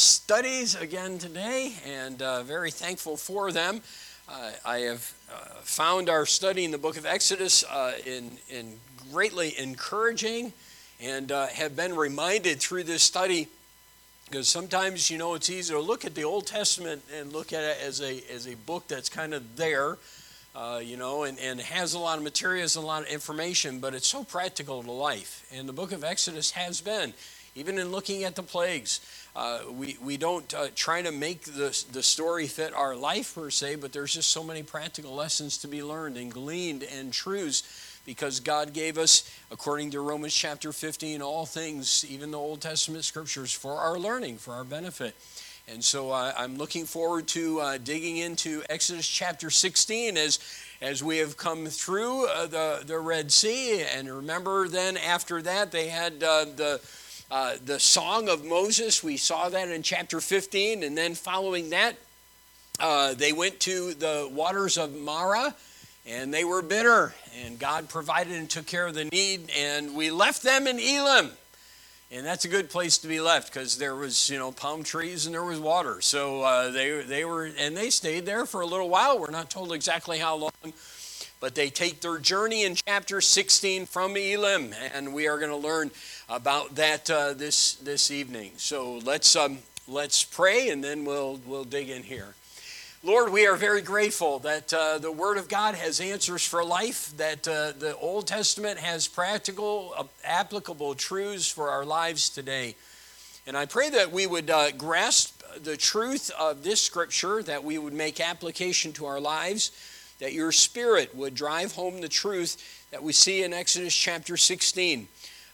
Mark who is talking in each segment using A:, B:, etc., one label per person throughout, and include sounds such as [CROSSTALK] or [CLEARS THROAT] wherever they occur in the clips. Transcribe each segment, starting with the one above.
A: studies again today, and uh, very thankful for them. Uh, I have uh, found our study in the book of Exodus uh, in, in greatly encouraging, and uh, have been reminded through this study because sometimes you know it's easy to look at the Old Testament and look at it as a as a book that's kind of there. Uh, you know, and, and has a lot of materials and a lot of information, but it's so practical to life. And the book of Exodus has been, even in looking at the plagues. Uh, we, we don't uh, try to make the, the story fit our life per se, but there's just so many practical lessons to be learned and gleaned and truths because God gave us, according to Romans chapter 15, all things, even the Old Testament scriptures, for our learning, for our benefit. And so uh, I'm looking forward to uh, digging into Exodus chapter 16 as, as we have come through uh, the, the Red Sea. And remember, then after that, they had uh, the uh, the Song of Moses, we saw that in chapter 15. And then following that, uh, they went to the waters of Marah and they were bitter. And God provided and took care of the need. And we left them in Elim. And that's a good place to be left because there was, you know, palm trees and there was water. So uh, they, they were, and they stayed there for a little while. We're not told exactly how long. But they take their journey in chapter 16 from Elim, and we are going to learn about that uh, this this evening. So let's um, let's pray, and then we'll we'll dig in here. Lord, we are very grateful that uh, the Word of God has answers for life, that uh, the Old Testament has practical, uh, applicable truths for our lives today. And I pray that we would uh, grasp the truth of this scripture, that we would make application to our lives, that your Spirit would drive home the truth that we see in Exodus chapter 16.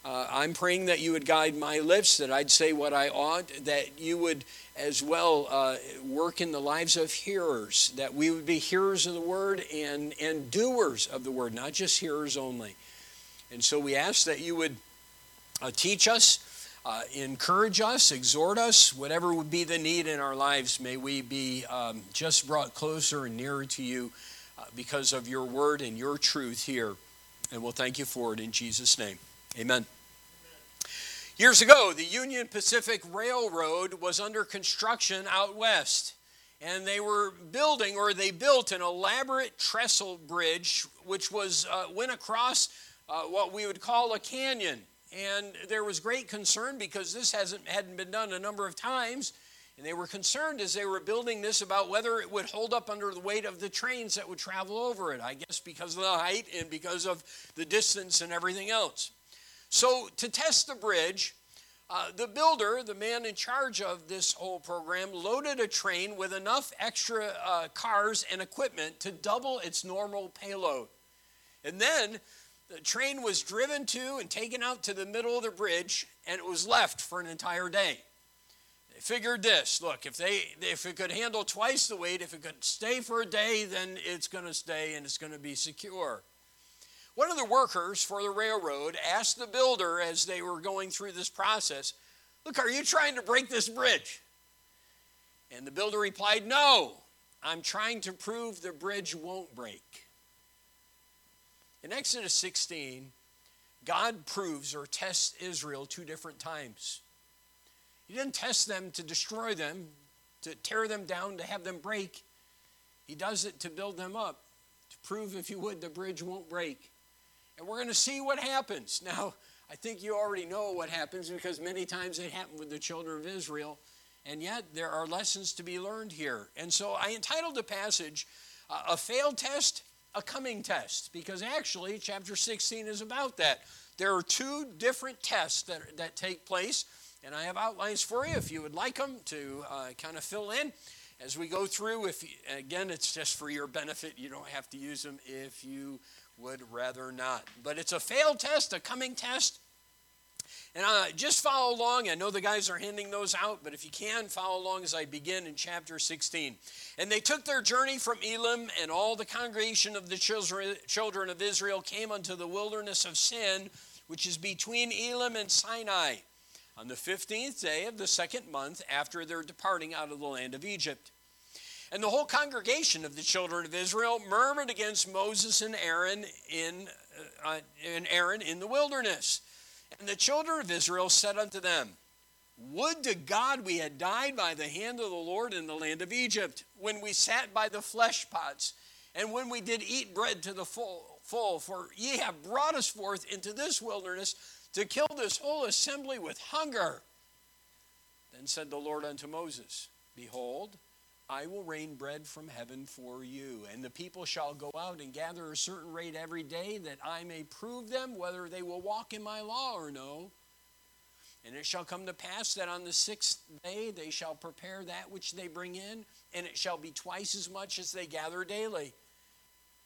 A: Uh, I'm praying that you would guide my lips, that I'd say what I ought, that you would as well uh, work in the lives of hearers, that we would be hearers of the word and, and doers of the word, not just hearers only. And so we ask that you would uh, teach us, uh, encourage us, exhort us, whatever would be the need in our lives, may we be um, just brought closer and nearer to you because of your word and your truth here. And we'll thank you for it in Jesus' name. Amen. Years ago, the Union Pacific Railroad was under construction out west. And they were building, or they built an elaborate trestle bridge, which was uh, went across uh, what we would call a canyon. And there was great concern because this hasn't hadn't been done a number of times. And they were concerned as they were building this about whether it would hold up under the weight of the trains that would travel over it. I guess because of the height and because of the distance and everything else. So, to test the bridge, uh, the builder, the man in charge of this whole program, loaded a train with enough extra uh, cars and equipment to double its normal payload. And then the train was driven to and taken out to the middle of the bridge, and it was left for an entire day. They figured this look, if, they, if it could handle twice the weight, if it could stay for a day, then it's going to stay and it's going to be secure. One of the workers for the railroad asked the builder as they were going through this process, Look, are you trying to break this bridge? And the builder replied, No, I'm trying to prove the bridge won't break. In Exodus 16, God proves or tests Israel two different times. He didn't test them to destroy them, to tear them down, to have them break. He does it to build them up, to prove, if you would, the bridge won't break. And we're going to see what happens. [LAUGHS] Now, I think you already know what happens because many times it happened with the children of Israel. And yet, there are lessons to be learned here. And so I entitled the passage, A Failed Test, a Coming Test, because actually, chapter 16 is about that. There are two different tests that, that take place, and I have outlines for you if you would like them to uh, kind of fill in as we go through. If Again, it's just for your benefit. You don't have to use them if you would rather not. But it's a failed test, a coming test. And uh, just follow along. I know the guys are handing those out, but if you can, follow along as I begin in chapter 16. And they took their journey from Elim, and all the congregation of the children, of Israel came unto the wilderness of Sin, which is between Elim and Sinai, on the 15th day of the second month after their departing out of the land of Egypt. And the whole congregation of the children of Israel murmured against Moses and Aaron in, uh, and Aaron in the wilderness. And the children of Israel said unto them, Would to God we had died by the hand of the Lord in the land of Egypt, when we sat by the flesh pots, and when we did eat bread to the full, full. For ye have brought us forth into this wilderness to kill this whole assembly with hunger. Then said the Lord unto Moses, Behold, I will rain bread from heaven for you, and the people shall go out and gather a certain rate every day, that I may prove them whether they will walk in my law or no. And it shall come to pass that on the sixth day they shall prepare that which they bring in, and it shall be twice as much as they gather daily.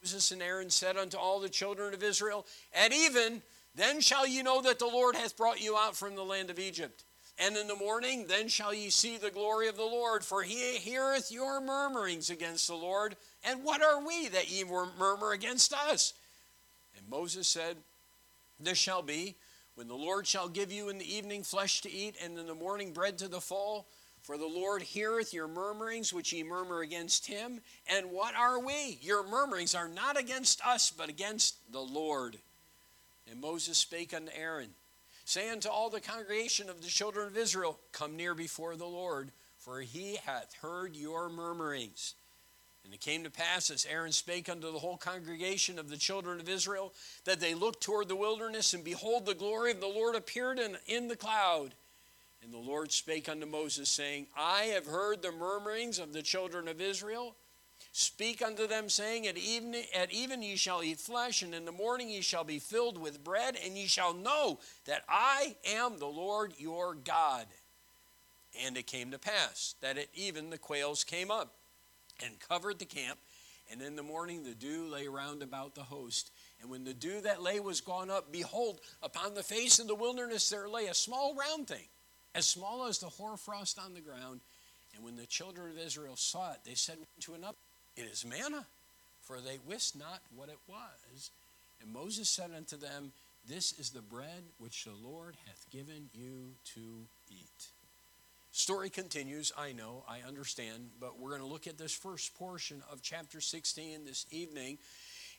A: Moses and Aaron said unto all the children of Israel, At even, then shall ye know that the Lord hath brought you out from the land of Egypt. And in the morning, then shall ye see the glory of the Lord, for he heareth your murmurings against the Lord. And what are we that ye murmur against us? And Moses said, This shall be when the Lord shall give you in the evening flesh to eat, and in the morning bread to the full, for the Lord heareth your murmurings which ye murmur against him. And what are we? Your murmurings are not against us, but against the Lord. And Moses spake unto Aaron, saying to all the congregation of the children of Israel, Come near before the Lord, for he hath heard your murmurings. And it came to pass, as Aaron spake unto the whole congregation of the children of Israel, that they looked toward the wilderness, and behold, the glory of the Lord appeared in, in the cloud. And the Lord spake unto Moses, saying, I have heard the murmurings of the children of Israel. Speak unto them, saying, At even, at even ye shall eat flesh, and in the morning ye shall be filled with bread, and ye shall know that I am the Lord your God. And it came to pass that at even the quails came up and covered the camp. And in the morning the dew lay round about the host. And when the dew that lay was gone up, behold, upon the face of the wilderness there lay a small round thing, as small as the hoarfrost on the ground. And when the children of Israel saw it, they said to another, It is manna, for they wist not what it was. And Moses said unto them, This is the bread which the Lord hath given you to eat. Story continues, I know, I understand, but we're going to look at this first portion of chapter 16 this evening.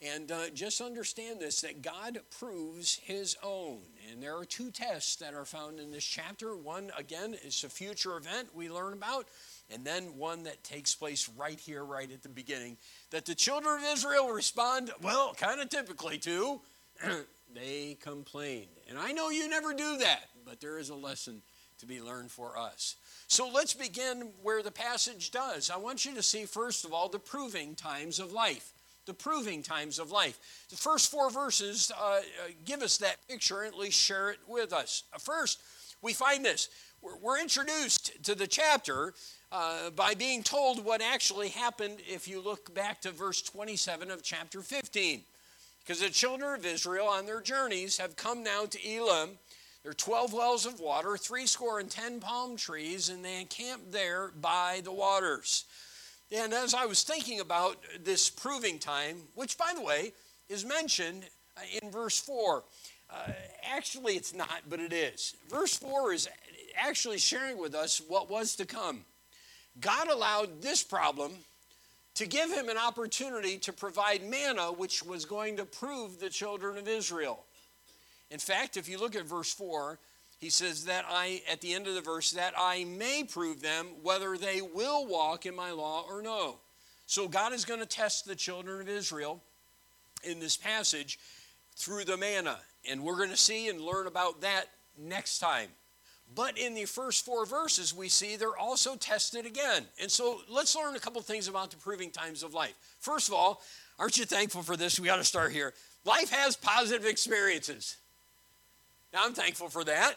A: And uh, just understand this that God proves his own. And there are two tests that are found in this chapter. One, again, is a future event we learn about, and then one that takes place right here, right at the beginning, that the children of Israel respond, well, kind of typically to. [CLEARS THROAT] they complained. And I know you never do that, but there is a lesson to be learned for us. So let's begin where the passage does. I want you to see, first of all, the proving times of life. The proving times of life. The first four verses uh, uh give us that picture and at least share it with us. First, we find this we're introduced to the chapter uh, by being told what actually happened if you look back to verse 27 of chapter 15. Because the children of Israel on their journeys have come now to Elim there are 12 wells of water, three score and ten palm trees, and they encamped there by the waters. And as I was thinking about this proving time, which, by the way, is mentioned uh, in verse 4, uh, actually it's not, but it is. Verse 4 is actually sharing with us what was to come. God allowed this problem to give him an opportunity to provide manna, which was going to prove the children of Israel. In fact, if you look at verse 4, he says that I, at the end of the verse, that I may prove them whether they will walk in my law or no. So God is going to test the children of Israel in this passage through the manna. And we're going to see and learn about that next time. But in the first four verses, we see they're also tested again. And so let's learn a couple things about the proving times of life. First of all, aren't you thankful for this? We got to start here. Life has positive experiences. Now, I'm thankful for that.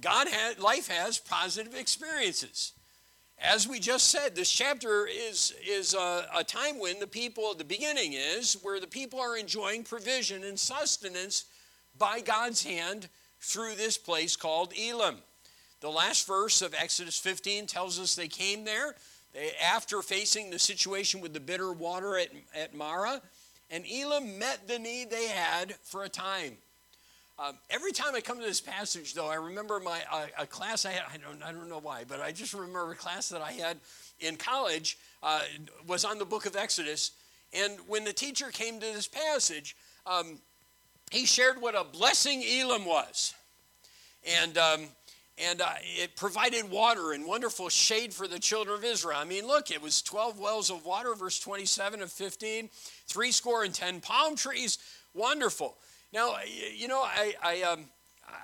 A: God had, life has positive experiences. As we just said, this chapter is, is a, a time when the people, the beginning is, where the people are enjoying provision and sustenance by God's hand through this place called Elim. The last verse of Exodus 15 tells us they came there they, after facing the situation with the bitter water at, at Marah, and Elim met the need they had for a time. Um, every time I come to this passage, though, I remember my a, a, class I had. I don't I don't know why, but I just remember a class that I had in college uh, was on the Book of Exodus, and when the teacher came to this passage, um, he shared what a blessing Elim was, and um, and uh, it provided water and wonderful shade for the children of Israel. I mean, look, it was 12 wells of water, verse 27 of 15, three score and 10 palm trees. Wonderful. Now, you know, I, I, um,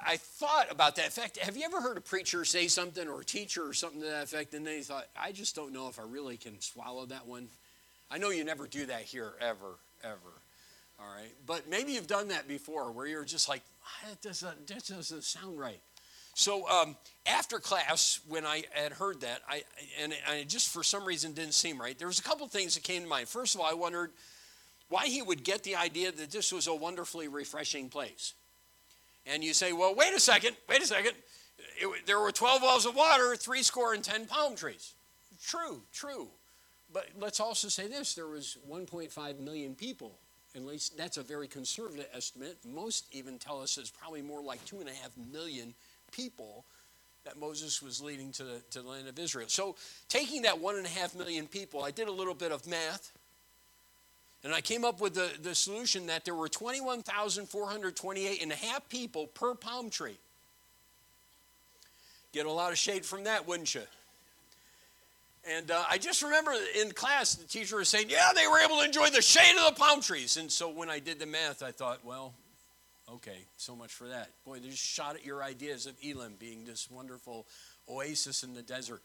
A: I thought about that. In fact, have you ever heard a preacher say something or a teacher or something to that effect, and then you thought, I just don't know if I really can swallow that one? I know you never do that here, ever, ever. All right. But maybe you've done that before where you're just like, ah, that doesn't, that doesn't sound right. So um, after class, when I had heard that, I and I just for some reason didn't seem right. There was a couple things that came to mind. First of all, I wondered why he would get the idea that this was a wonderfully refreshing place. And you say, well, wait a second, wait a second. It, there were 12 wells of water, three score and 10 palm trees. True, true. But let's also say this there was 1.5 million people. At least that's a very conservative estimate. Most even tell us it's probably more like 2.5 million people that Moses was leading to the, to the land of Israel. So, taking that one and a half million people, I did a little bit of math, and I came up with the, the solution that there were 21,428 and a half people per palm tree. Get a lot of shade from that, wouldn't you? And uh, I just remember in class, the teacher was saying, Yeah, they were able to enjoy the shade of the palm trees. And so when I did the math, I thought, Well, Okay, so much for that. Boy, they just shot at your ideas of Elim being this wonderful oasis in the desert.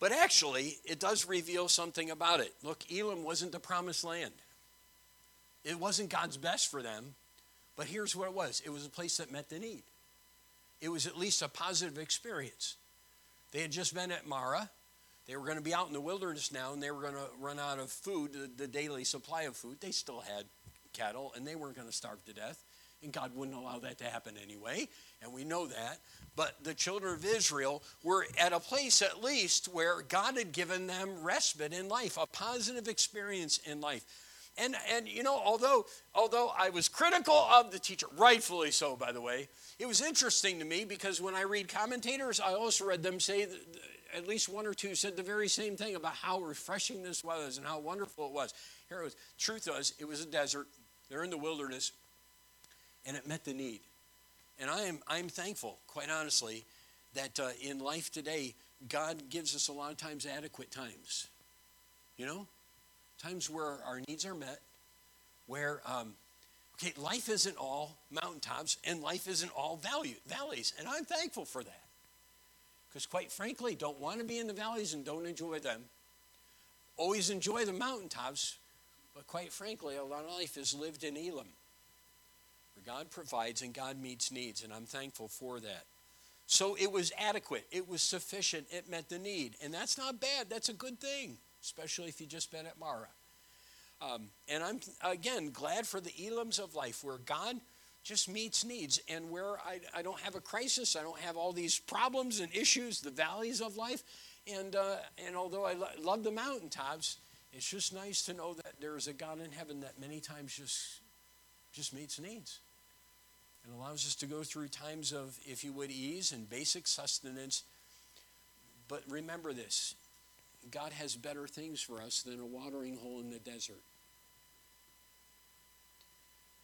A: But actually, it does reveal something about it. Look, Elim wasn't the promised land. It wasn't God's best for them, but here's what it was it was a place that met the need. It was at least a positive experience. They had just been at Marah. They were going to be out in the wilderness now, and they were going to run out of food, the, daily supply of food. They still had cattle, and they weren't going to starve to death. And God wouldn't allow that to happen anyway, and we know that. But the children of Israel were at a place, at least, where God had given them respite in life, a positive experience in life. And, and you know, although, although I was critical of the teacher, rightfully so, by the way, it was interesting to me because when I read commentators, I also read them say, at least one or two said the very same thing about how refreshing this was and how wonderful it was. Here it was. Truth was, it was a desert. They're in the wilderness and it met the need. And I am I'm thankful, quite honestly, that uh, in life today, God gives us a lot of times adequate times. You know, times where our needs are met, where um, okay, life isn't all mountaintops and life isn't all value, valleys, and I'm thankful for that. Because quite frankly, don't want to be in the valleys and don't enjoy them. Always enjoy the mountaintops, but quite frankly, a lot of life is lived in Elim. God provides and God meets needs, and I'm thankful for that. So it was adequate, it was sufficient, it met the need. And that's not bad, that's a good thing, especially if you've just been at Marah. Um, and I'm, again, glad for the Elims of life where God just meets needs and where I, I don't have a crisis, I don't have all these problems and issues, the valleys of life. And, uh, and although I lo- love the mountaintops, it's just nice to know that there is a God in heaven that many times just, just meets needs and allows us to go through times of, if you would, ease and basic sustenance. But remember this God has better things for us than a watering hole in the desert.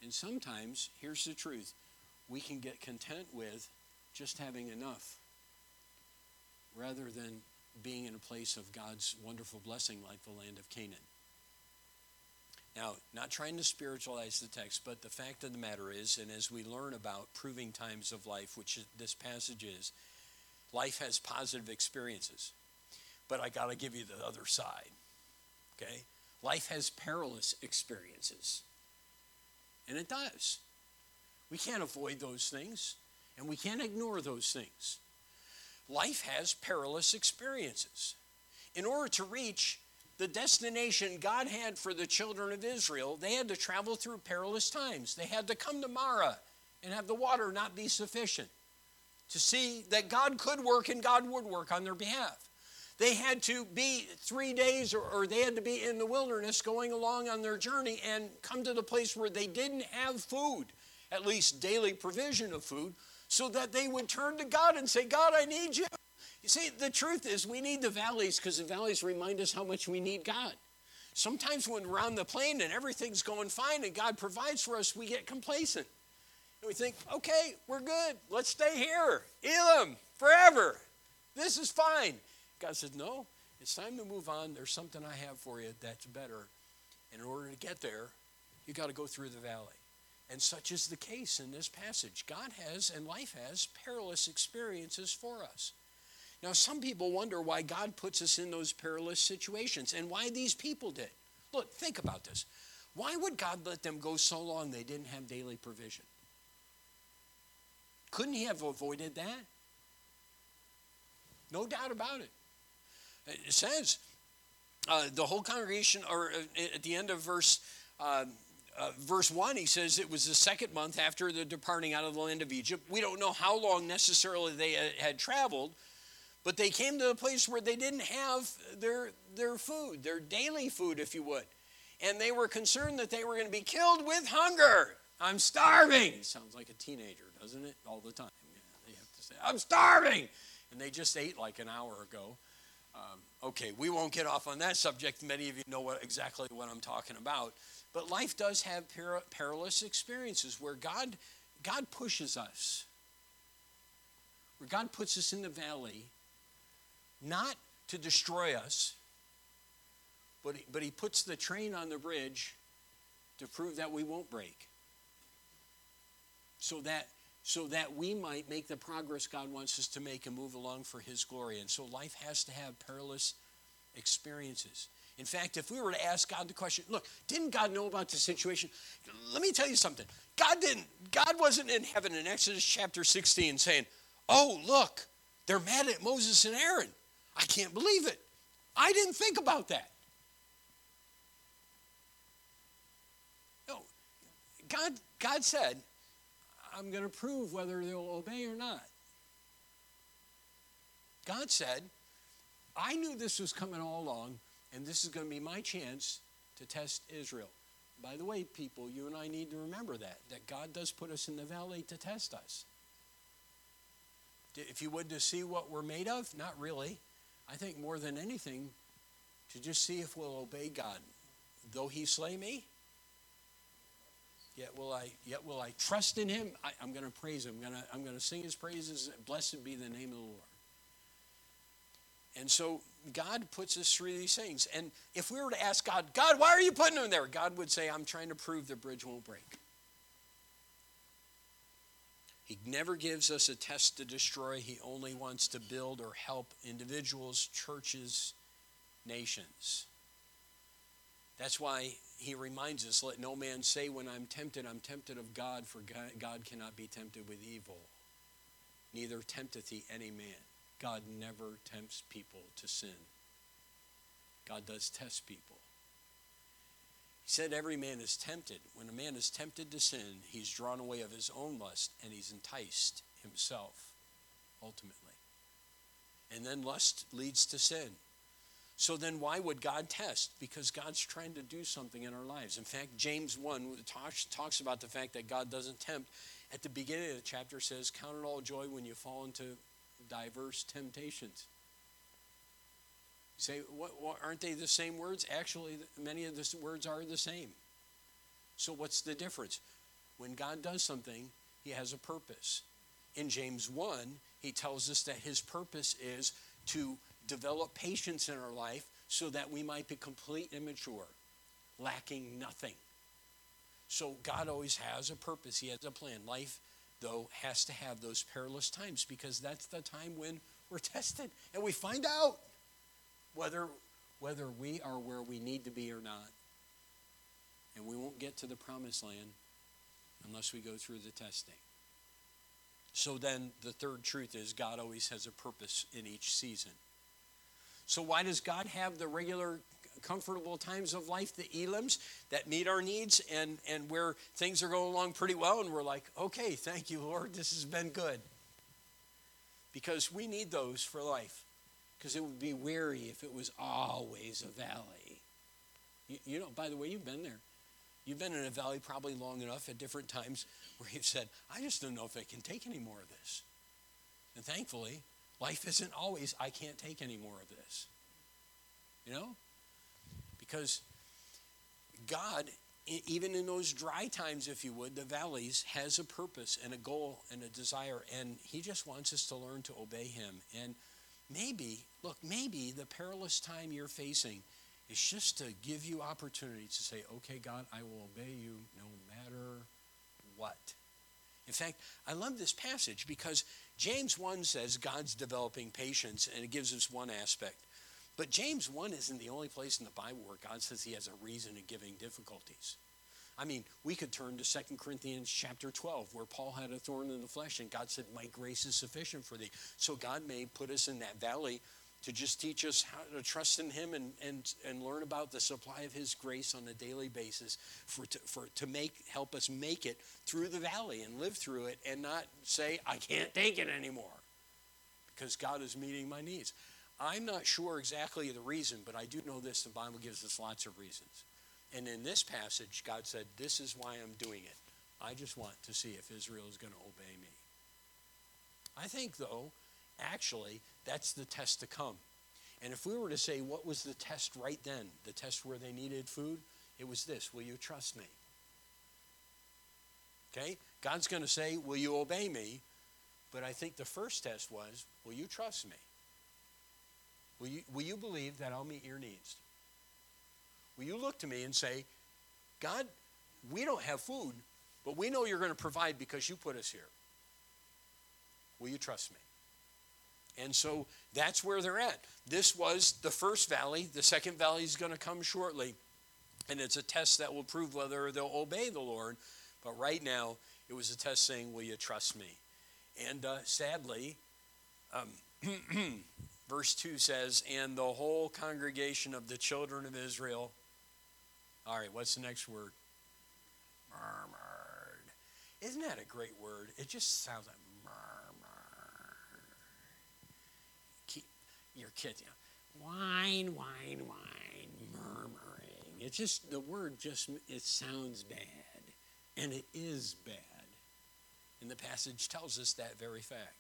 A: And sometimes, here's the truth we can get content with just having enough rather than being in a place of God's wonderful blessing like the land of Canaan. Now, not trying to spiritualize the text, but the fact of the matter is, and as we learn about proving times of life, which this passage is, life has positive experiences. But I got to give you the other side. Okay? Life has perilous experiences. And it does. We can't avoid those things, and we can't ignore those things. Life has perilous experiences. In order to reach the destination God had for the children of Israel, they had to travel through perilous times. They had to come to Marah and have the water not be sufficient to see that God could work and God would work on their behalf. They had to be three days or, or, they had to be in the wilderness going along on their journey and come to the place where they didn't have food, at least daily provision of food, so that they would turn to God and say, God, I need you. You see, the truth is, we need the valleys because the valleys remind us how much we need God. Sometimes when we're on the plain and everything's going fine and God provides for us, we get complacent. And we think, okay, we're good. Let's stay here. Elim, forever. This is fine. God said, No, it's time to move on. There's something I have for you that's better. And in order to get there, you got to go through the valley. And such is the case in this passage. God has and life has perilous experiences for us. Now, some people wonder why God puts us in those perilous situations and why these people did. Look, think about this. Why would God let them go so long they didn't have daily provision? Couldn't He have avoided that? No doubt about it. It says uh, the whole congregation, or uh, at the end of verse. Uh, uh, verse 1, he says it was the second month after the departing out of the land of Egypt. We don't know how long necessarily they had traveled, but they came to a place where they didn't have their, their food, their daily food, if you would. And they were concerned that they were going to be killed with hunger. I'm starving. Sounds like a teenager, doesn't it? All the time. They have to say, I'm starving. And they just ate like an hour ago. Um, okay, we won't get off on that subject. Many of you know what, exactly what I'm talking about. But life does have per- perilous experiences where God, God pushes us, where God puts us in the valley, not to destroy us, but he, but he puts the train on the bridge to prove that we won't break. So that so that we might make the progress God wants us to make and move along for His glory. And so life has to have perilous experiences. In fact, if we were to ask God the question, look, didn't God know about the situation? Let me tell you something. God didn't, God wasn't in heaven in Exodus chapter 16 saying, oh, look, they're mad at Moses and Aaron. I can't believe it. I didn't think about that. No. God, God said, I'm going to prove whether they'll obey or not. God said, I knew this was coming all along, and this is going to be my chance to test Israel. By the way, people, you and I need to remember that, that God does put us in the valley to test us. If you would to see what we're made of, not really. I think more than anything, to just see if we'll obey God. Though he slay me, Yet will I, yet will I trust in him. I, am going to praise him. I'm going to, I'm going to sing his praises. Blessed be the name of the Lord. And so God puts us through these things. And if we were to ask God, God, why are you putting them there? God would say, I'm trying to prove the bridge won't break. He never gives us a test to destroy. He only wants to build or help individuals, churches, nations. That's why he reminds us let no man say when I'm tempted, I'm tempted of God, for God cannot be tempted with evil. Neither tempteth he any man. God never tempts people to sin. God does test people. He said every man is tempted. When a man is tempted to sin, he's drawn away of his own lust and he's enticed himself ultimately. And then lust leads to sin. So then, why would God test? Because God's trying to do something in our lives. In fact, James 1 talks, talks about the fact that God doesn't tempt. At the beginning of the chapter says, Count it all joy when you fall into diverse temptations. Say, what, what, aren't they the same words? Actually, many of the words are the same. So, what's the difference? When God does something, he has a purpose. In James 1, he tells us that his purpose is to develop patience in our life so that we might be complete and mature, lacking nothing. So God always has a purpose, He has a plan. Life, though, has to have those perilous times because that's the time when we're [LAUGHS] tested and we find out whether, whether we are where we need to be or not. And we won't get to the promised land unless we go through the testing. So then, the third truth is God always has a purpose in each season. So, why does God have the regular comfortable times of life, the elims that meet our needs and, and where things are going along pretty well, and we're like, okay, thank you, Lord, this has been good. Because we need those for life. Because it would be weary if it was always a valley. You, you know, by the way, you've been there. You've been in a valley probably long enough at different times [LAUGHS] where you've said, I just don't know if I can take any more of this. And thankfully, Life isn't always, I can't take any more of this. You know? Because God even in those dry times, if you would, the valleys has a purpose and a goal and a desire. And He just wants us to learn to obey Him. And maybe, look, maybe the perilous time you're facing is just to give you opportunity to say, okay, God, I will obey you no matter what. In fact, I love this passage because James 1 says God's developing patience, and it gives us one aspect. But James 1 isn't the only place in the Bible where God says he has a reason in giving difficulties. I mean, we could turn to 2 Corinthians chapter 12, where Paul had a thorn in the flesh, and God said, My grace is sufficient for thee. So God may put us in that valley to just teach us how to trust in him and, and, and learn about the supply of his grace on a daily basis for to, for to make help us make it through the valley and live through it and not say i can't take it anymore because god is meeting my needs i'm not sure exactly the reason but i do know this the bible gives us lots of reasons and in this passage god said this is why i'm doing it i just want to see if israel is going to obey me i think though Actually, that's the test to come. And if we were to say, what was the test right then, the test where they needed food? It was this Will you trust me? Okay? God's going to say, Will you obey me? But I think the first test was, Will you trust me? Will you, will you believe that I'll meet your needs? Will you look to me and say, God, we don't have food, but we know you're going to provide because you put us here? Will you trust me? And so that's where they're at. This was the first valley. The second valley is going to come shortly. And it's a test that will prove whether they'll obey the Lord. But right now, it was a test saying, Will you trust me? And uh, sadly, um, [CLEARS THROAT] verse 2 says, And the whole congregation of the children of Israel. All right, what's the next word? Murmured. Isn't that a great word? It just sounds like murmur. Keep your kids, you know, whine, wine, whine, murmuring. It's just, the word just, it sounds bad. And it is bad. And the passage tells us that very fact.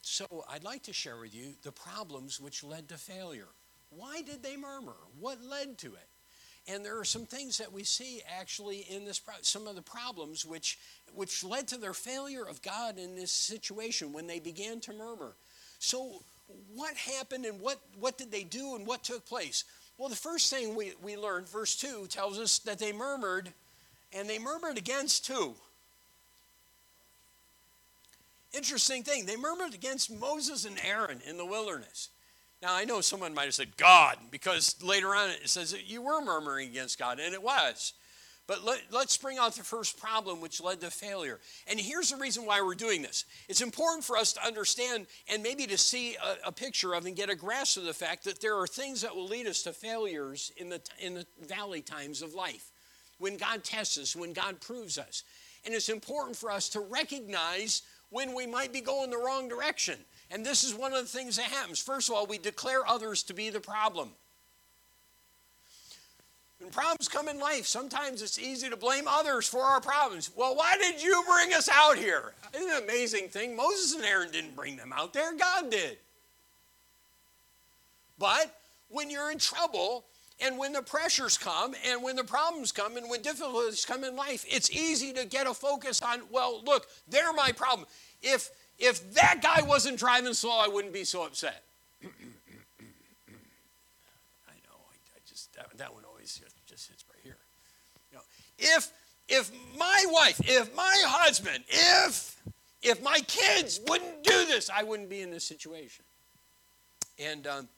A: So I'd like to share with you the problems which led to failure. Why did they murmur? What led to it? And there are some things that we see actually in this, some of the problems which, which led to their failure of God in this situation when they began to murmur. So what happened and what, what did they do and what took place? Well, the first thing we, we learned, verse 2 tells us that they murmured, and they murmured against who? Interesting thing, they murmured against Moses and Aaron in the wilderness. Now, I know someone might have said God, because later on it says that you were murmuring against God, and it was. But let, us bring out the first problem which led to failure. And here's the reason why we're doing this. It's important for us to understand and maybe to see a, a, picture of and get a grasp of the fact that there are things that will lead us to failures in the, in the valley times of life. When God tests us, when God proves us. And it's important for us to recognize when we might be going the wrong direction. And this is one of the things that happens. First of all, we declare others to be the problem. When problems come in life, sometimes it's easy to blame others for our problems. Well, why did you bring us out here? Isn't it an amazing thing? Moses and Aaron didn't bring them out there, God did. But when you're in trouble, and when the pressures come, and when the problems come, and when difficulties come in life, it's easy to get a focus on, well, look, they're my problem. If if that guy wasn't driving slow, I wouldn't be so upset. [CLEARS THROAT] I know, I, I just that, that one always just hits right here. You know, if if my wife, if my husband, if if my kids wouldn't do this, I wouldn't be in this situation. And um,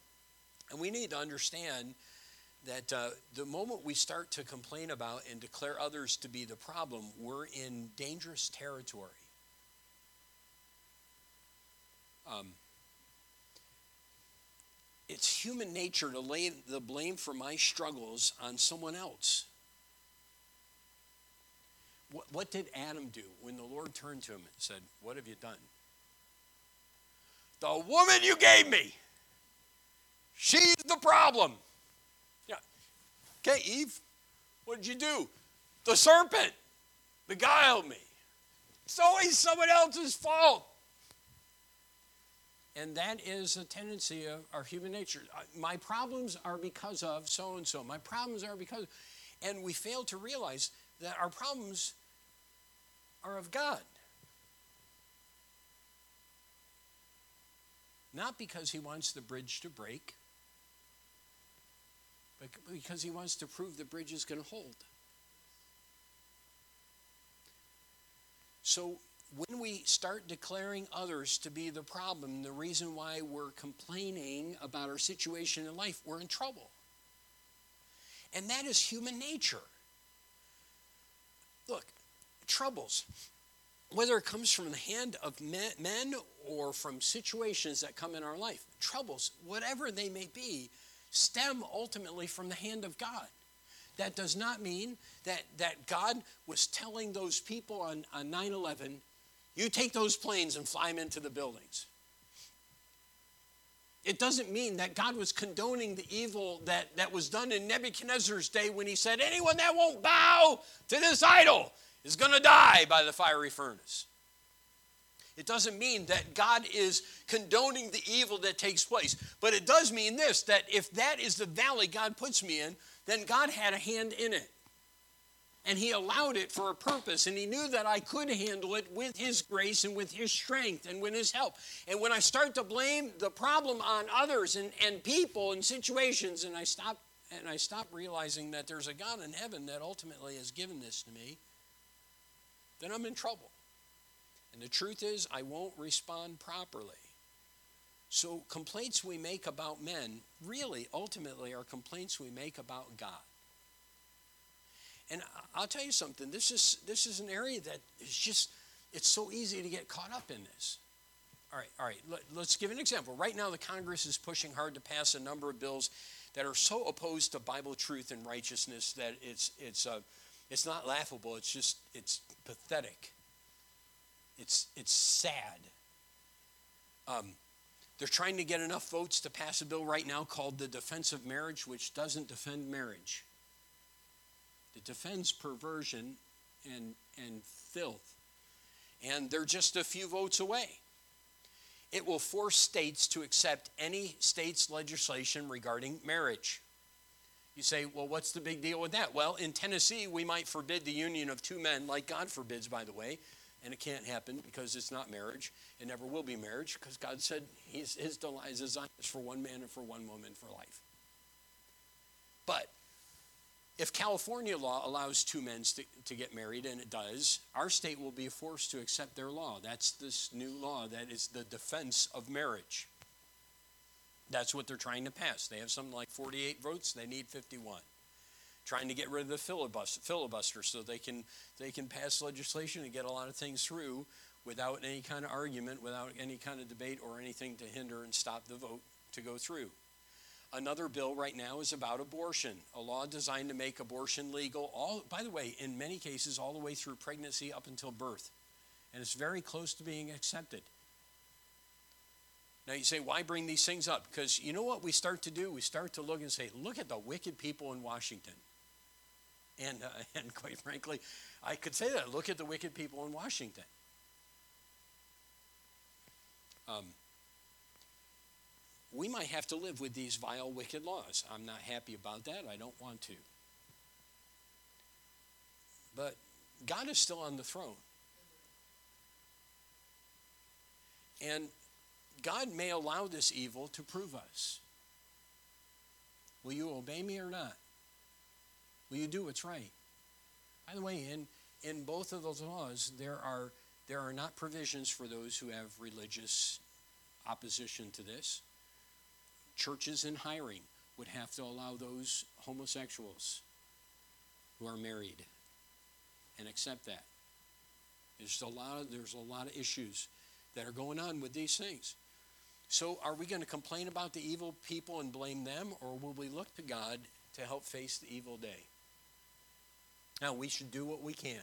A: and we need to understand that uh, the moment we start to complain about and declare others to be the problem, we're in dangerous territory. Um, it's human nature to lay the blame for my struggles on someone else. What, what did Adam do when the Lord turned to him and said, What have you done? The woman you gave me, she's the problem. Yeah. Okay, Eve, what did you do? The serpent beguiled me. It's always someone else's fault. And that is a tendency of our human nature. Uh, my problems are because of so and so. My problems are because, and we fail to realize that our problems are of God. Not because he wants the bridge to break, but because he wants to prove the bridge is going to hold. So when we start declaring others to be the problem, the reason why we're complaining about our situation in life, we're in trouble. And that is human nature. Look, troubles, whether it comes from the hand of men or from situations that come in our life, troubles, whatever they may be, stem ultimately from the hand of God. That does not mean that, that God was telling those people on, on 9 11, you take those planes and fly them into the buildings. It doesn't mean that God was condoning the evil that, that was done in Nebuchadnezzar's day when he said, Anyone that won't bow to this idol is going to die by the fiery furnace. It doesn't mean that God is condoning the evil that takes place. But it does mean this that if that is the valley God puts me in, then God had a hand in it and he allowed it for a purpose and he knew that i could handle it with his grace and with his strength and with his help. And when i start to blame the problem on others and, and people and situations and i stop and i stop realizing that there's a god in heaven that ultimately has given this to me then i'm in trouble. And the truth is i won't respond properly. So complaints we make about men really ultimately are complaints we make about god and I'll tell you something, this is, this is an area that is just, it's so easy to get caught up in this. All right, all right, let, let's give an example. Right now, the Congress is pushing hard to pass a number of bills that are so opposed to Bible truth and righteousness that it's, it's, uh, it's not laughable, it's just, it's pathetic. It's, it's sad. Um, they're trying to get enough votes to pass a bill right now called the Defense of Marriage, which doesn't defend marriage. It defends perversion and, and filth. And they're just a few votes away. It will force states to accept any state's legislation regarding marriage. You say, well, what's the big deal with that? Well, in Tennessee, we might forbid the union of two men, like God forbids, by the way, and it can't happen because it's not marriage. It never will be marriage because God said his, his design is for one man and for one woman for life. But if California law allows two men to, to, get married, and it does, our state will be forced to accept their law. That's this new law that is the defense of marriage. That's what they're trying to pass. They have something like 48 votes, they need 51. Trying to get rid of the filibuster, filibuster so they can, they can pass legislation and get a lot of things through without any kind of argument, without any kind of debate or anything to hinder and stop the vote to go through. Another bill right now is about abortion, a law designed to make abortion legal, all, by the way, in many cases, all the way through pregnancy up until birth. And it's very close to being accepted. Now you say, why bring these things up? Because you know what we start to do? We start to look and say, look at the wicked people in Washington. And, uh, [LAUGHS] and quite frankly, I could say that. Look at the wicked people in Washington. Um, we might have to live with these vile, wicked laws. I'm not happy about that. I don't want to. But God is still on the throne. And God may allow this evil to prove us. Will you obey me or not? Will you do what's right? By the way, in, in both of those laws, there are, there are not provisions for those who have religious opposition to this churches in hiring would have to allow those homosexuals who are married and accept that. There's a lot of, there's a lot of issues that are going on with these things. So are we going to complain about the evil people and blame them or will we look to God to help face the evil day? Now we should do what we can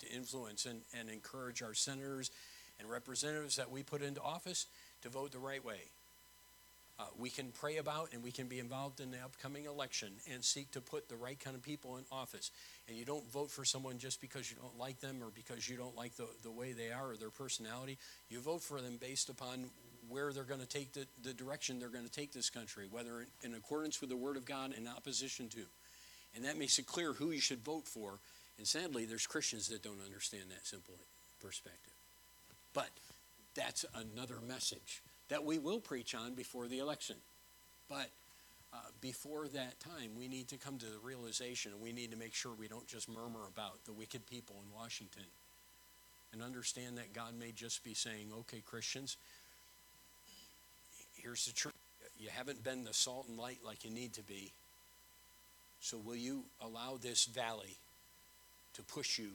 A: to influence and, and encourage our senators and representatives that we put into office to vote the right way uh, we can pray about and we can be involved in the upcoming election and seek to put the right kind of people in office. And you don't vote for someone just because you don't like them or because you don't like the, the way they are or their personality. You vote for them based upon where they're going to take the, the direction they're going to take this country, whether in accordance with the Word of God and opposition to. And that makes it clear who you should vote for And sadly, there's Christians that don't understand that simple perspective. But that's another message that we will preach on before the election. But uh, before that time, we need to come to the realization and we need to make sure we don't just murmur about the wicked people in Washington and understand that God may just be saying, okay, Christians, here's the truth. You haven't been the salt and light like you need to be. So will you allow this valley to push you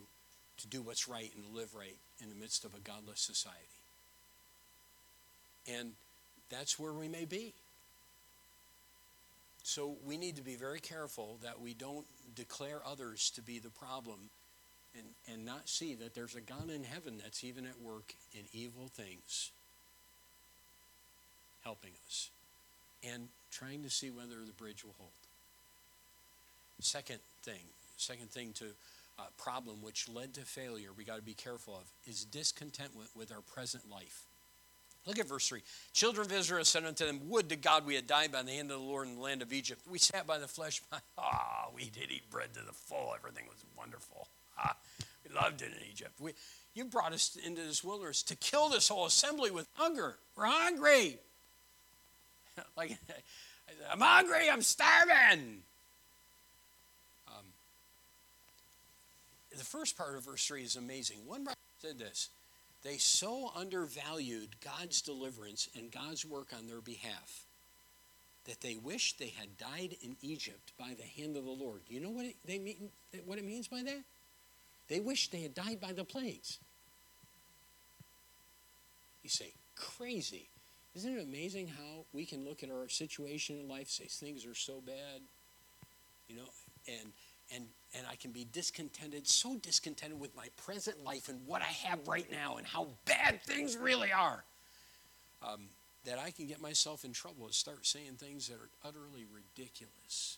A: to do what's right and live right in the midst of a godless society? And that's where we may be. So we need to be very careful that we don't declare others to be the problem and, and not see that there's a God in heaven that's even at work in evil things, helping us, and trying to see whether the bridge will hold. Second thing, second thing to uh, problem which led to failure we got to be careful of is discontentment with our present life. Look at verse 3. Children of Israel said unto them, Would to God we had died by the hand of the Lord in the land of Egypt. We sat by the flesh. [LAUGHS] Ah, oh, we did eat bread to the full. Everything was wonderful. [LAUGHS] Ah, we loved it in Egypt. We, you brought us into this wilderness to kill this whole assembly with hunger. We're hungry. [LAUGHS] like, I'm hungry. I'm starving. Um, the first part of verse 3 is amazing. One writer said this they so undervalued God's deliverance and God's work on their behalf that they wished they had died in Egypt by the hand of the Lord. You know what it, they mean, what it means by that? They wished they had died by the plagues. You say, crazy. Isn't it amazing how we can look at our situation in life, say things are so bad, you know, and and and I can be discontented, so discontented with my present life and what I have right now and how bad things really are, um, that I can get myself in trouble and start saying things that are utterly ridiculous.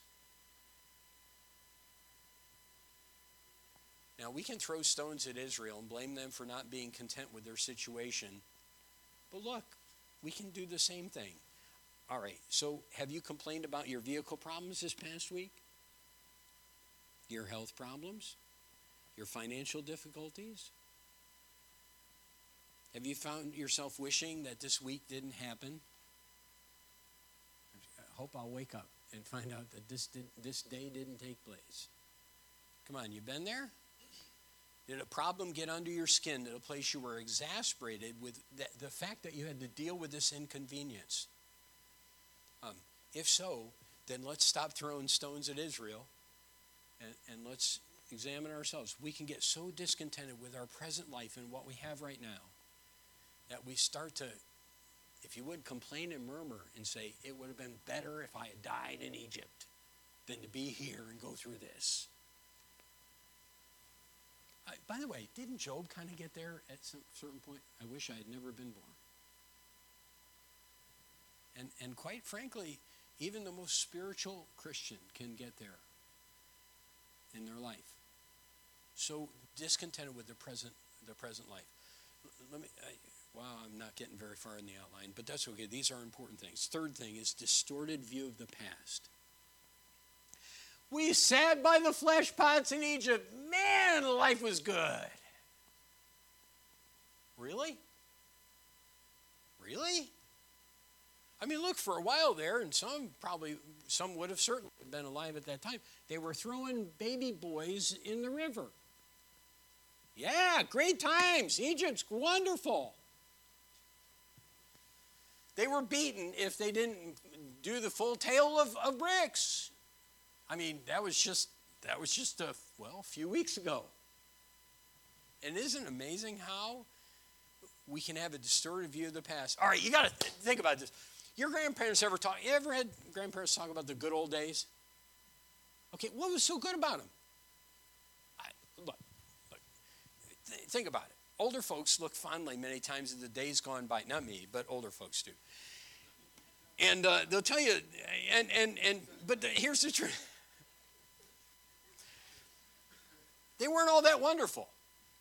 A: Now, we can throw stones at Israel and blame them for not being content with their situation. But look, we can do the same thing. All right, so have you complained about your vehicle problems this past week? Your health problems, your financial difficulties? Have you found yourself wishing that this week didn't happen? I hope I'll wake up and find out that this, did, this day didn't take place. Come on, you've been there? Did a problem get under your skin to the place you were exasperated with the, the fact that you had to deal with this inconvenience? Um, if so, then let's stop throwing stones at Israel and, and let's examine ourselves. We can get so discontented with our present life and what we have right now that we start to, if you would, complain and murmur and say, it would have been better if I had died in Egypt than to be here and go through this. I, by the way, didn't Job kind of get there at some certain point? I wish I had never been born. And, and quite frankly, even the most spiritual Christian can get there in their life. So discontented with their present, the present life. Let me. I, wow, I'm not getting very far in the outline, but that's okay. These are important things. Third thing is distorted view of the past. We sat by the flesh pots in Egypt. Man, life was good. Really? Really? I mean, look, for a while there, and some probably, some would have certainly been alive at that time, they were throwing baby boys in the river. Yeah, great times. Egypt's wonderful. They were beaten if they didn't do the full tale of, of bricks. I mean, that was just that was just a well, a few weeks ago. And isn't it amazing how we can have a distorted view of the past? All right, you got to th- think about this. Your grandparents ever talk? You ever had grandparents talk about the good old days? Okay, what was so good about them? I, look, look, th- think about it. Older folks look fondly many times at the days gone by. Not me, but older folks do. And uh, they'll tell you, and and and. But the, here's the truth. They weren't all that wonderful.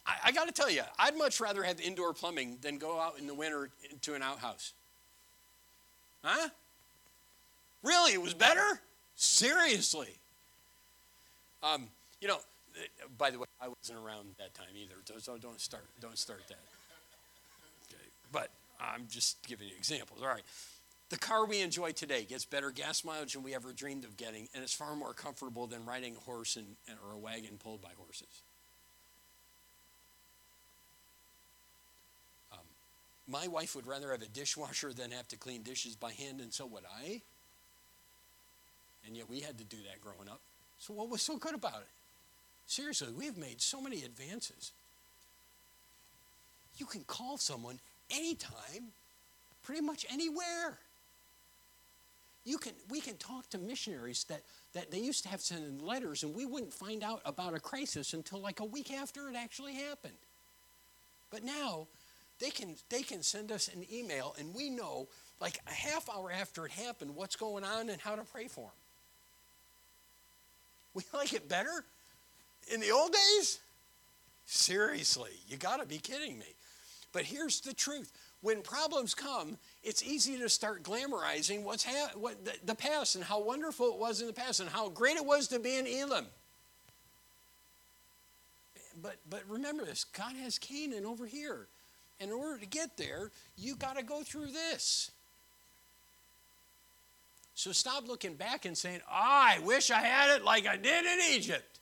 A: I, I got to tell you, I'd much rather have indoor plumbing than go out in the winter to an outhouse. Huh? Really, it was better? Seriously. Um, you know, by the way, I wasn't around that time either, so don't start, don't start that. Okay, but I'm just giving you examples. All right. The car we enjoy today gets better gas mileage than we ever dreamed of getting, and it's far more comfortable than riding a horse and, or a wagon pulled by horses. Um, my wife would rather have a dishwasher than have to clean dishes by hand, and so would I. And yet we had to do that growing up. So, what was so good about it? Seriously, we have made so many advances. You can call someone anytime, pretty much anywhere you can, we can talk to missionaries that, that they used to have sending letters and we wouldn't find out about a crisis until like a week after it actually happened. But now they can, they can send us an email and we know like a half hour after it happened what's going on and how to pray for them. We [LAUGHS] like it better? In the old days? Seriously, you got to be kidding me. But here's the truth when problems come, it's easy to start glamorizing what's ha- what the, the, past and how wonderful it was in the past and how great it was to be in Elim. But, but remember this God has Canaan over here. And in order to get there, you got to go through this. So stop looking back and saying, oh, I wish I had it like I did in Egypt,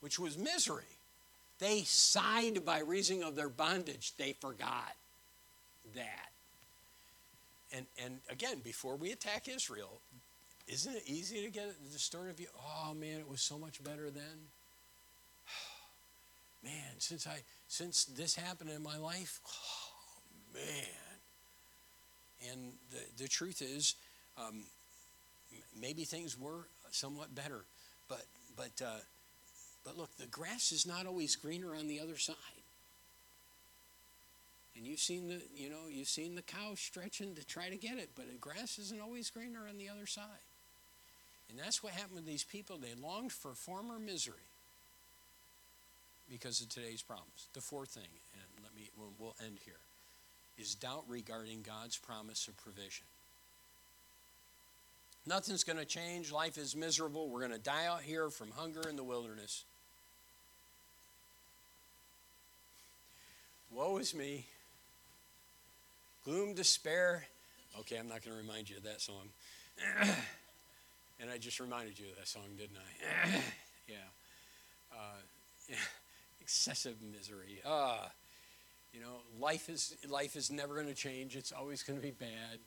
A: which was misery. They sighed by reason of their bondage, they forgot that. And, and again, before we attack Israel, isn't it easy to get the story of you? Oh man, it was so much better then. [SIGHS] man, since I since this happened in my life, oh man. And the, the truth is, um, maybe things were somewhat better, but but uh, but look, the grass is not always greener on the other side. And you've seen the, you know, you've seen the cow stretching to try to get it, but the grass isn't always greener on the other side. And that's what happened with these people. They longed for former misery because of today's problems. The fourth thing, and let me, we'll, we'll end here, is doubt regarding God's promise of provision. Nothing's going to change. Life is miserable. We're going to die out here from hunger in the wilderness. Woe is me gloom, despair. Okay, I'm not going to remind you of that song. [COUGHS] and I just reminded you of that song, didn't I? [COUGHS] yeah. Uh, [LAUGHS] yeah. Excessive misery. Ah. You know, life is life is never going to change. It's always going to be bad.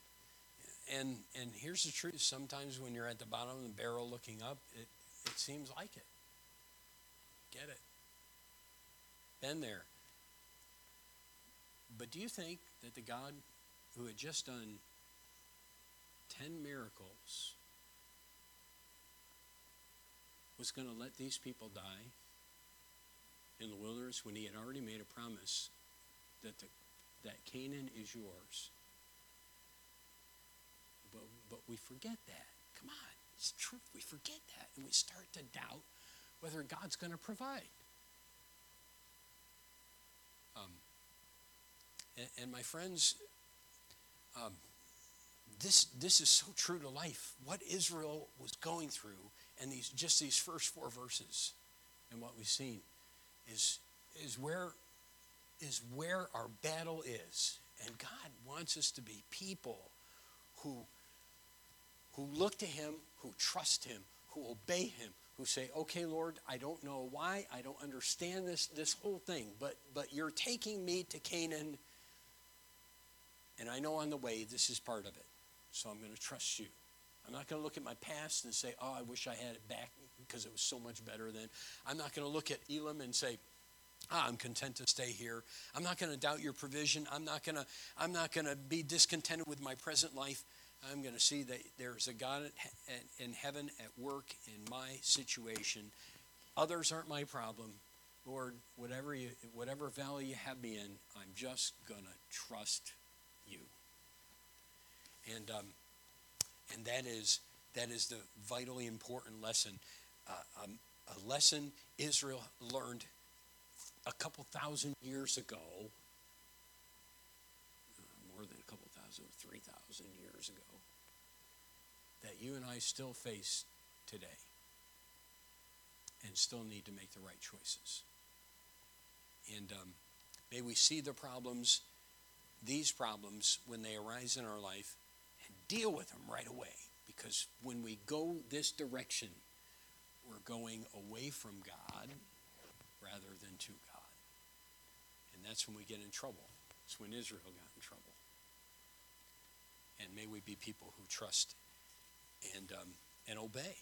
A: And and here's the truth. Sometimes when you're at the bottom of the barrel looking up, it it seems like it. Get it. Been there. But do you think that the God who had just done 10 miracles was going to let these people die in the wilderness when he had already made a promise that, the, that Canaan is yours? But, but we forget that. Come on, it's true. We forget that. And we start to doubt whether God's going to provide. Um, and, and my friends, um, this, this is so true to life. What Israel was going through, and these, just these first four verses, and what we've seen, is, is, where, is where our battle is. And God wants us to be people who, who look to Him, who trust Him, who obey Him, who say, okay, Lord, I don't know why, I don't understand this, this whole thing, but, but you're taking me to Canaan and I know on the way this is part of it. So I'm going to trust you. I'm not going to look at my past and say, oh, I wish I had it back because it was so much better then. I'm not going to look at Elim and say, ah, I'm content to stay here. I'm not going to doubt your provision. I'm not going to, I'm not going to be discontented with my present life. I'm going to see that there's a God in heaven at work in my situation. Others aren't my problem. Lord, whatever, you, whatever valley you have me in, I'm just going to trust you. And, um, and that, is, that is the vitally important lesson. Uh, um, a lesson Israel learned a couple thousand years ago, more than a couple thousand, 3,000 years ago, that you and I still face today. and still need to make the right choices. And um, may we see the problems, these problems, when they arise in our life, deal with them right away. Because when we go this direction, we're going away from God rather than to God. And that's when we get in trouble. It's when Israel got in trouble. And may we be people who trust and, um, and obey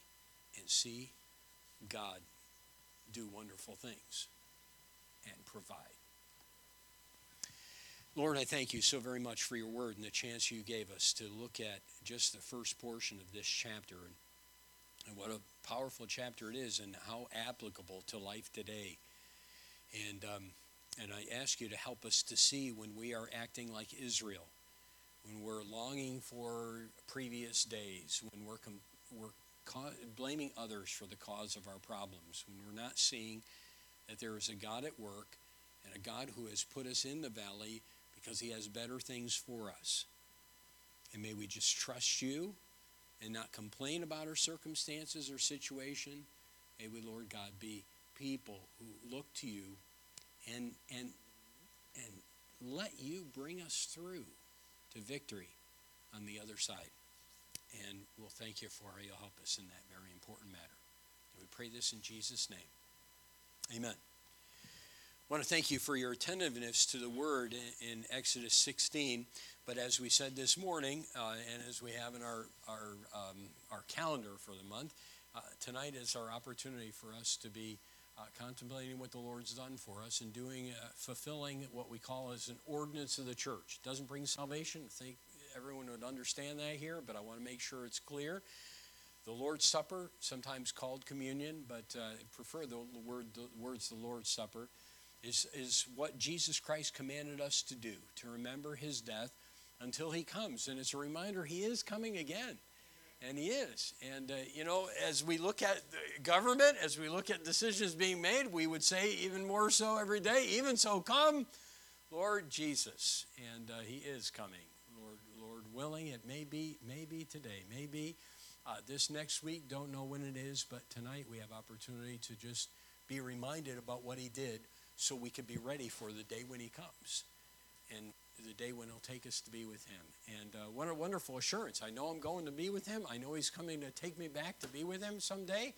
A: and see God do wonderful things and provide. Lord, I thank you so very much for your word and the chance you gave us to look at just the first portion of this chapter and, and what a powerful chapter it is and how applicable to life today. And, um, and I ask you to help us to see when we are acting like Israel, when we're longing for previous days, when we're, com- we're ca- blaming others for the cause of our problems, when we're not seeing that there is a God at work and a God who has put us in the valley because he has better things for us. And may we just trust you and not complain about our circumstances or situation. May we, Lord God, be people who look to you and and and let you bring us through to victory on the other side. And we'll thank you for how you'll help us in that very important matter. And we pray this in Jesus' name. Amen. I want to thank you for your attentiveness to the word in, Exodus 16. But as we said this morning, uh, and as we have in our, our, um, our calendar for the month, uh, tonight is our opportunity for us to be uh, contemplating what the Lord's done for us and doing, uh, fulfilling what we call as an ordinance of the church. It doesn't bring salvation. I think everyone would understand that here, but I want to make sure it's clear. The Lord's Supper, sometimes called communion, but uh, I prefer the word the words the Lord's Supper, is, is what Jesus Christ commanded us to do, to remember his death until he comes. And it's a reminder he is coming again. And he is. And, uh, you know, as we look at government, as we look at decisions being made, we would say even more so every day, even so, come, Lord Jesus. And uh, he is coming. Lord, Lord willing, it may be, maybe today, maybe uh, this next week, don't know when it is, but tonight we have opportunity to just be reminded about what he did so we can be ready for the day when he comes and the day when he'll take us to be with him. And uh, what a wonderful assurance. I know I'm going to be with him. I know he's coming to take me back to be with him someday.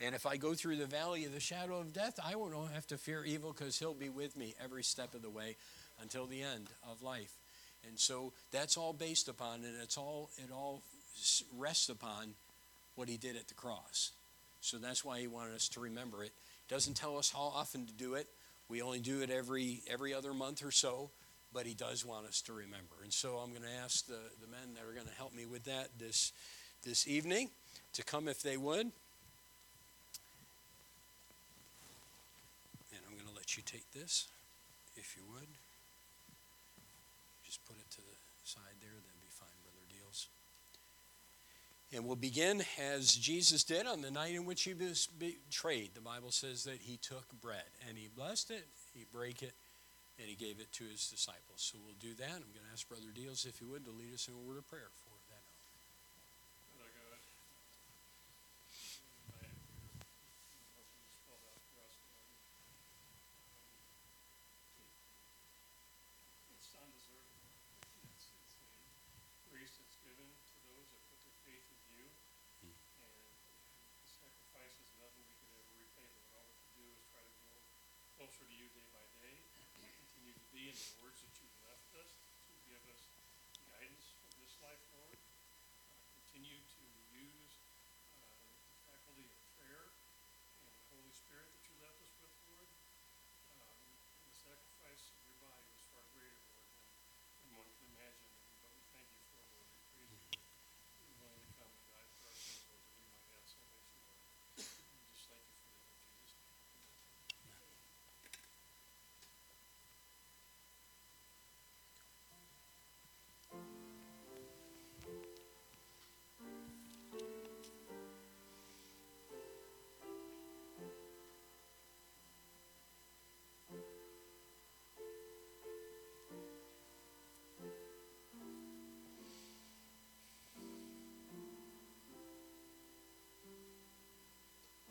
A: And if I go through the valley of the shadow of death, I won't have to fear evil because he'll be with me every step of the way until the end of life. And so that's all based upon, and it's all it all rests upon what he did at the cross. So that's why he wanted us to remember it. Doesn't tell us how often to do it. We only do it every every other month or so, but he does want us to remember. And so I'm going to ask the, the men that are going to help me with that this this evening to come if they would. And I'm going to let you take this, if you would. Just put it to the side there, that'd be fine, Brother Deals. And we'll begin as Jesus did on the night in which he was betrayed. The Bible says that he took bread and he blessed it, he broke it, and he gave it to his disciples. So we'll do that. I'm going to ask Brother Deals, if he would, to lead us in a word of prayer for